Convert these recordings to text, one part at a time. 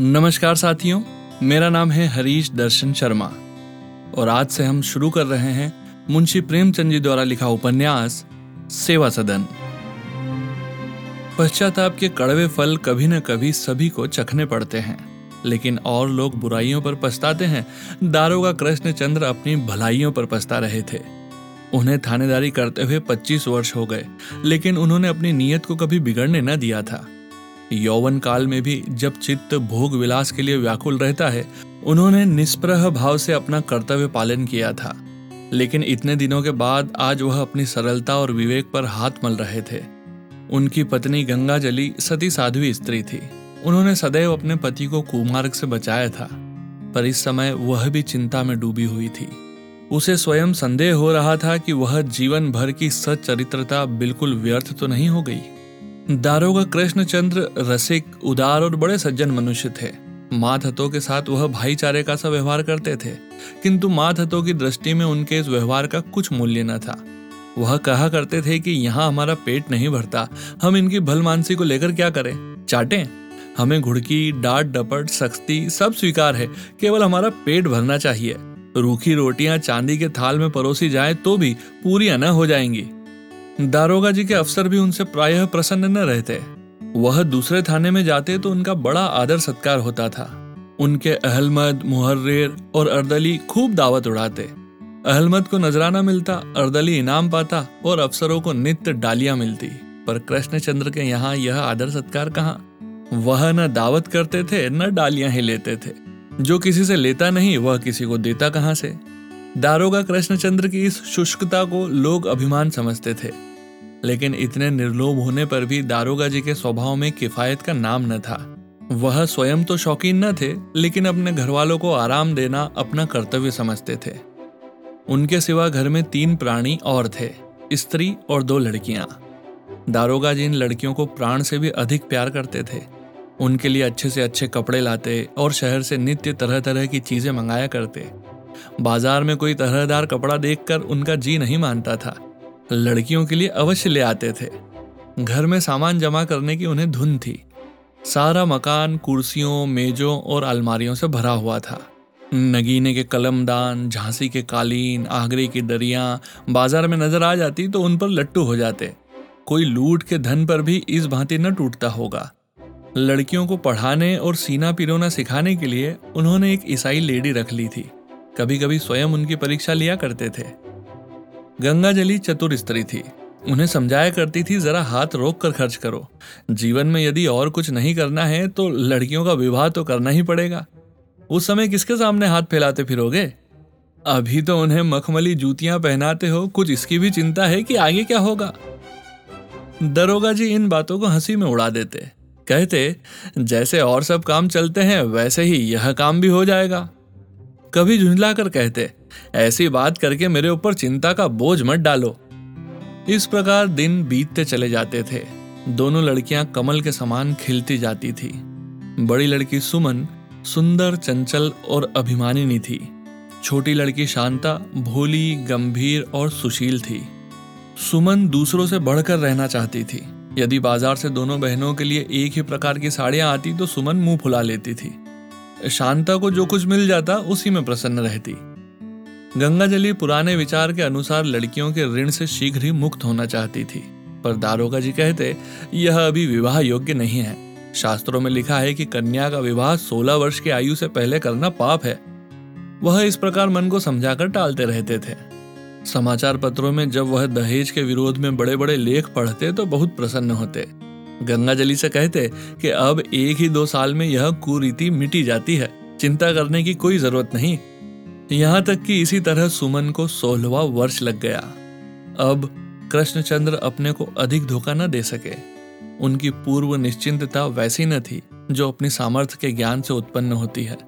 नमस्कार साथियों, मेरा नाम है हरीश दर्शन शर्मा। और आज से हम शुरू कर रहे हैं मुंशी प्रेमचंद जी द्वारा लिखा उपन्यास, सेवा सदन। पश्चाताप के कड़वे फल कभी न कभी सभी को चखने पड़ते हैं, लेकिन और लोग बुराइयों पर पछताते हैं दारोगा कृष्ण चंद्र अपनी भलाइयों पर पछता रहे थे। उन्हें थानेदारी करते हुए 25 वर्ष हो गए, लेकिन उन्होंने अपनी नीयत को कभी बिगड़ने न दिया था। यौवन काल में भी जब चित्त भोग विलास के लिए व्याकुल रहता है, उन्होंने निष्प्रह भाव से अपना कर्तव्य पालन किया था। लेकिन इतने दिनों के बाद आज वह अपनी सरलता और विवेक पर हाथ मल रहे थे। उनकी पत्नी गंगा जली सती साध्वी स्त्री थी। उन्होंने सदैव अपने पति को कुमार्ग से बचाया था, पर इस समय वह भी चिंता में डूबी हुई थी। उसे स्वयं संदेह हो रहा था कि वह जीवन भर की सच्चरित्रता बिल्कुल व्यर्थ तो नहीं हो गई। दारोगा कृष्णचंद्र रसिक, उदार और बड़े सज्जन मनुष्य थे। माधतो के साथ वह भाईचारे का सा व्यवहार करते थे, किंतु माधतो की दृष्टि में उनके इस व्यवहार का कुछ मूल्य न था। वह कहा करते थे कि यहाँ हमारा पेट नहीं भरता, हम इनकी भलमानसी को लेकर क्या करें? चाटें? हमें घुड़की, डांट, डपट, सख्ती सब स्वीकार है, केवल हमारा पेट भरना चाहिए। रूखी रोटियाँ चांदी के थाल में परोसी जाए तो भी पूरी न हो जाएँगी। दारोगा जी के अफसर भी उनसे प्रायः प्रसन्न न रहते। वह दूसरे थाने में जाते तो उनका बड़ा आदर सत्कार होता था। उनके अहलमद, मुहर्रेर और अर्दली खूब दावत उड़ाते। अहलमद को नजराना मिलता, अर्दली इनाम पाता और अफसरों को नित्य डालियाँ मिलती। पर कृष्णचंद्र के यहाँ यह आदर सत्कार कहाँ? वह न दावत करते थे, न डालियाँ ही लेते थे। जो किसी से लेता नहीं, वह किसी को देता कहाँ से? दारोगा कृष्णचंद्र की इस शुष्कता को लोग अभिमान समझते थे। लेकिन इतने निर्लोभ होने पर भी दारोगा जी के स्वभाव में किफायत का नाम न था। वह स्वयं तो शौकीन न थे, लेकिन अपने घर वालों को आराम देना अपना कर्तव्य समझते थे। उनके सिवा घर में तीन प्राणी और थे, स्त्री और दो लड़कियाँ। दारोगा जी इन लड़कियों को प्राण से भी अधिक प्यार करते थे। उनके लिए अच्छे से अच्छे कपड़े लाते और शहर से नित्य तरह तरह की चीज़ें मंगाया करते। बाज़ार में कोई तरहदार कपड़ा देखकर उनका जी नहीं मानता था। लड़कियों के लिए अवश्य ले आते थे। घर में सामान जमा करने की उन्हें धुन थी। सारा मकान, कुर्सियों, मेजों और अलमारियों से भरा हुआ था। नगीने के कलमदान, झांसी के कालीन, आगरे की दरिया बाज़ार में नज़र आ जाती तो उन पर लट्टू हो जाते। कोई लूट के धन पर भी इस भांति न टूटता होगा। लड़कियों को पढ़ाने और सीना पिरोना सिखाने के लिए उन्होंने एक ईसाई लेडी रख ली थी। कभी कभी स्वयं उनकी परीक्षा लिया करते थे। गंगा जली चतुर स्त्री थी। उन्हें समझाया करती थी, जरा हाथ रोक कर खर्च करो। जीवन में यदि और कुछ नहीं करना है तो लड़कियों का विवाह तो करना ही पड़ेगा। उस समय किसके सामने हाथ फैलाते फिरोगे? अभी तो उन्हें मखमली जूतियाँ पहनाते हो। कुछ इसकी भी चिंता है कि आगे क्या होगा? दरोगा जी इन बातों को हँसी में उड़ा देते। कहते, जैसे और सब काम चलते हैं, वैसे ही यह काम भी हो जाएगा। कभी झुंझला कर कहते, ऐसी बात करके मेरे ऊपर चिंता का बोझ मत डालो। इस प्रकार दिन बीतते चले जाते थे। दोनों लड़कियाँ कमल के समान खिलती जाती थी। बड़ी लड़की सुमन सुंदर, चंचल और अभिमानिनी थी। छोटी लड़की शांता भोली, गंभीर और सुशील थी। सुमन दूसरों से बढ़कर रहना चाहती थी। यदि बाज़ार से दोनों बहनों के लिए एक ही प्रकार की साड़ियाँ आती तो सुमन मुँह फुला लेती थी। शांता को जो कुछ मिल जाता, उसी में प्रसन्न रहती। गंगा जली पुराने विचार के अनुसार लड़कियों के ऋण से शीघ्र ही मुक्त होना चाहती थी। पर दारोगा जी कहते, यह अभी विवाह योग्य नहीं है। शास्त्रों में लिखा है कि कन्या का विवाह 16 वर्ष की आयु से पहले करना पाप है। वह इस प्रकार मन को समझाकर टालते रहते थे। समाचार पत्रों में जब वह दहेज के विरोध में बड़े बड़े लेख पढ़ते तो बहुत प्रसन्न होते। गंगा जली से कहते कि अब एक ही दो साल में यह कुरीति मिटी जाती है। चिंता करने की कोई ज़रूरत नहीं। यहाँ तक कि इसी तरह सुमन को सोलहवा वर्ष लग गया। अब कृष्णचंद्र अपने को अधिक धोखा न दे सके। उनकी पूर्व निश्चिंतता वैसी न थी, जो अपनी सामर्थ्य के ज्ञान से उत्पन्न होती है।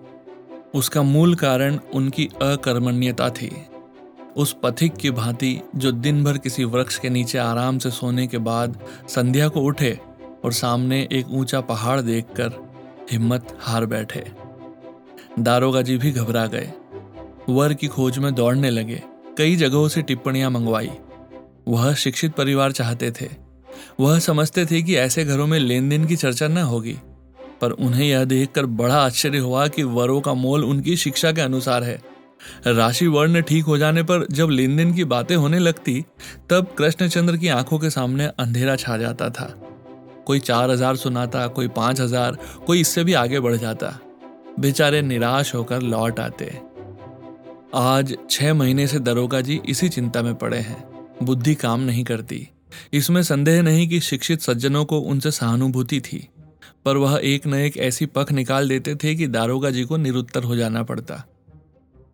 उसका मूल कारण उनकी अकर्मण्यता थी। उस पथिक की भांति जो दिन भर किसी वृक्ष के नीचे आराम से सोने के बाद संध्या को उठे और सामने एक ऊँचा पहाड़ देखकर हिम्मत हार बैठे। दारोगा जी भी घबरा गए। वर की खोज में दौड़ने लगे। कई जगहों से टिप्पणियाँ मंगवाई। वह शिक्षित परिवार चाहते थे। वह समझते थे कि ऐसे घरों में लेन देन की चर्चा न होगी। पर उन्हें यह देखकर बड़ा आश्चर्य हुआ कि वरों का मोल उनकी शिक्षा के अनुसार है। राशि वर्ण ठीक हो जाने पर जब लेन देन की बातें होने लगती, तब कृष्णचंद्र की आँखों के सामने अंधेरा छा जाता था। कोई चार हज़ार सुनाता, कोई पाँच हज़ार, कोई इससे भी आगे बढ़ जाता। बेचारे निराश होकर लौट आते। आज छह महीने से दरोगा जी इसी चिंता में पड़े हैं। बुद्धि काम नहीं करती। इसमें संदेह नहीं कि शिक्षित सज्जनों को उनसे सहानुभूति थी। पर वह एक न एक ऐसी पख निकाल देते थे कि दारोगा जी को निरुत्तर हो जाना पड़ता।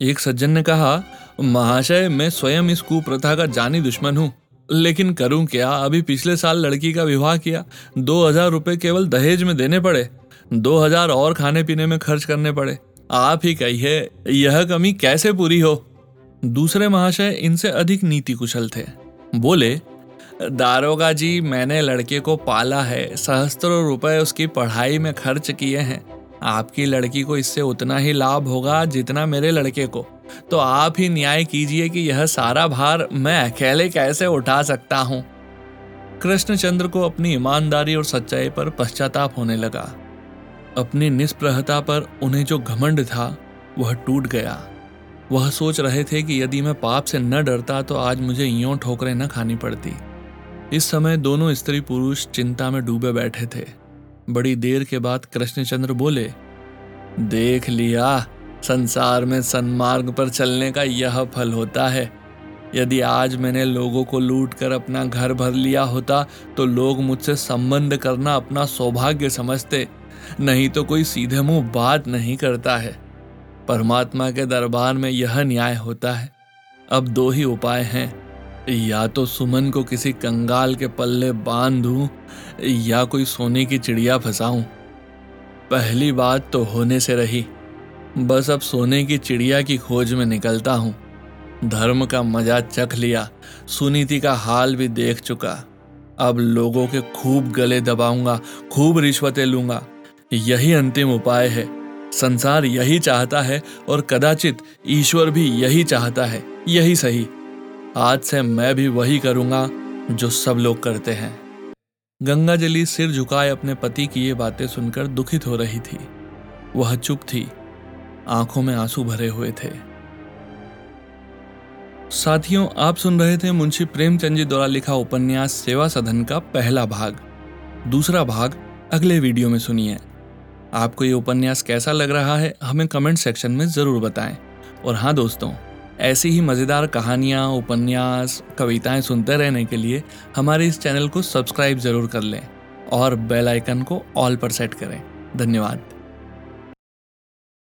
एक सज्जन ने कहा, महाशय, मैं स्वयं इस कुप्रथा का जानी दुश्मन हूँ। लेकिन करूँ क्या? अभी पिछले साल लड़की का विवाह किया। दो हज़ार रुपए केवल दहेज में देने पड़े। दो हज़ार और खाने पीने में खर्च करने पड़े। आप ही कहिए यह कमी कैसे पूरी हो? दूसरे महाशय इनसे अधिक नीति कुशल थे। बोले, दारोगा जी, मैंने लड़के को पाला है। सहस्त्रों रुपए उसकी पढ़ाई में खर्च किए हैं। आपकी लड़की को इससे उतना ही लाभ होगा जितना मेरे लड़के को। तो आप ही न्याय कीजिए कि यह सारा भार मैं अकेले कैसे उठा सकता हूँ? कृष्णचंद्र को अपनी ईमानदारी और सच्चाई पर पश्चाताप होने लगा। अपनी निष्प्रहता पर उन्हें जो घमंड था, वह टूट गया। वह सोच रहे थे कि यदि मैं पाप से न डरता तो आज मुझे यूँ ठोकरें न खानी पड़ती। इस समय दोनों स्त्री पुरुष चिंता में डूबे बैठे थे। बड़ी देर के बाद कृष्णचंद्र बोले, देख लिया, संसार में सन्मार्ग पर चलने का यह फल होता है। यदि आज मैंने लोगों को लूट कर अपना घर भर लिया होता तो लोग मुझसे संबंध करना अपना सौभाग्य समझते। नहीं तो कोई सीधे मुँह बात नहीं करता है। परमात्मा के दरबार में यह न्याय होता है। अब दो ही उपाय हैं। या तो सुमन को किसी कंगाल के पल्ले बाँध, या कोई सोने की चिड़िया फंसाऊं। पहली बात तो होने से रही। बस अब सोने की चिड़िया की खोज में निकलता हूँ। धर्म का मज़ा चख लिया, सुनीति का हाल भी देख चुका। अब लोगों के खूब गले दबाऊँगा, खूब रिश्वतें लूँगा। यही अंतिम उपाय है। संसार यही चाहता है और कदाचित ईश्वर भी यही चाहता है। यही सही। आज से मैं भी वही करूँगा जो सब लोग करते हैं। गंगा जली सिर झुकाए अपने पति की ये बातें सुनकर दुखित हो रही थी। वह चुप थी। आँखों में आँसू भरे हुए थे। साथियों, आप सुन रहे थे मुंशी प्रेमचंद जी द्वारा लिखा उपन्यास सेवा सदन का पहला भाग। दूसरा भाग अगले वीडियो में सुनिए। आपको ये उपन्यास कैसा लग रहा है, हमें कमेंट सेक्शन में ज़रूर बताएँ। और हाँ दोस्तों ऐसी ही मज़ेदार कहानियाँ, उपन्यास, कविताएँ सुनते रहने के लिए हमारे इस चैनल को सब्सक्राइब ज़रूर कर लें और बेल आइकन को ऑल पर सेट करें। धन्यवाद।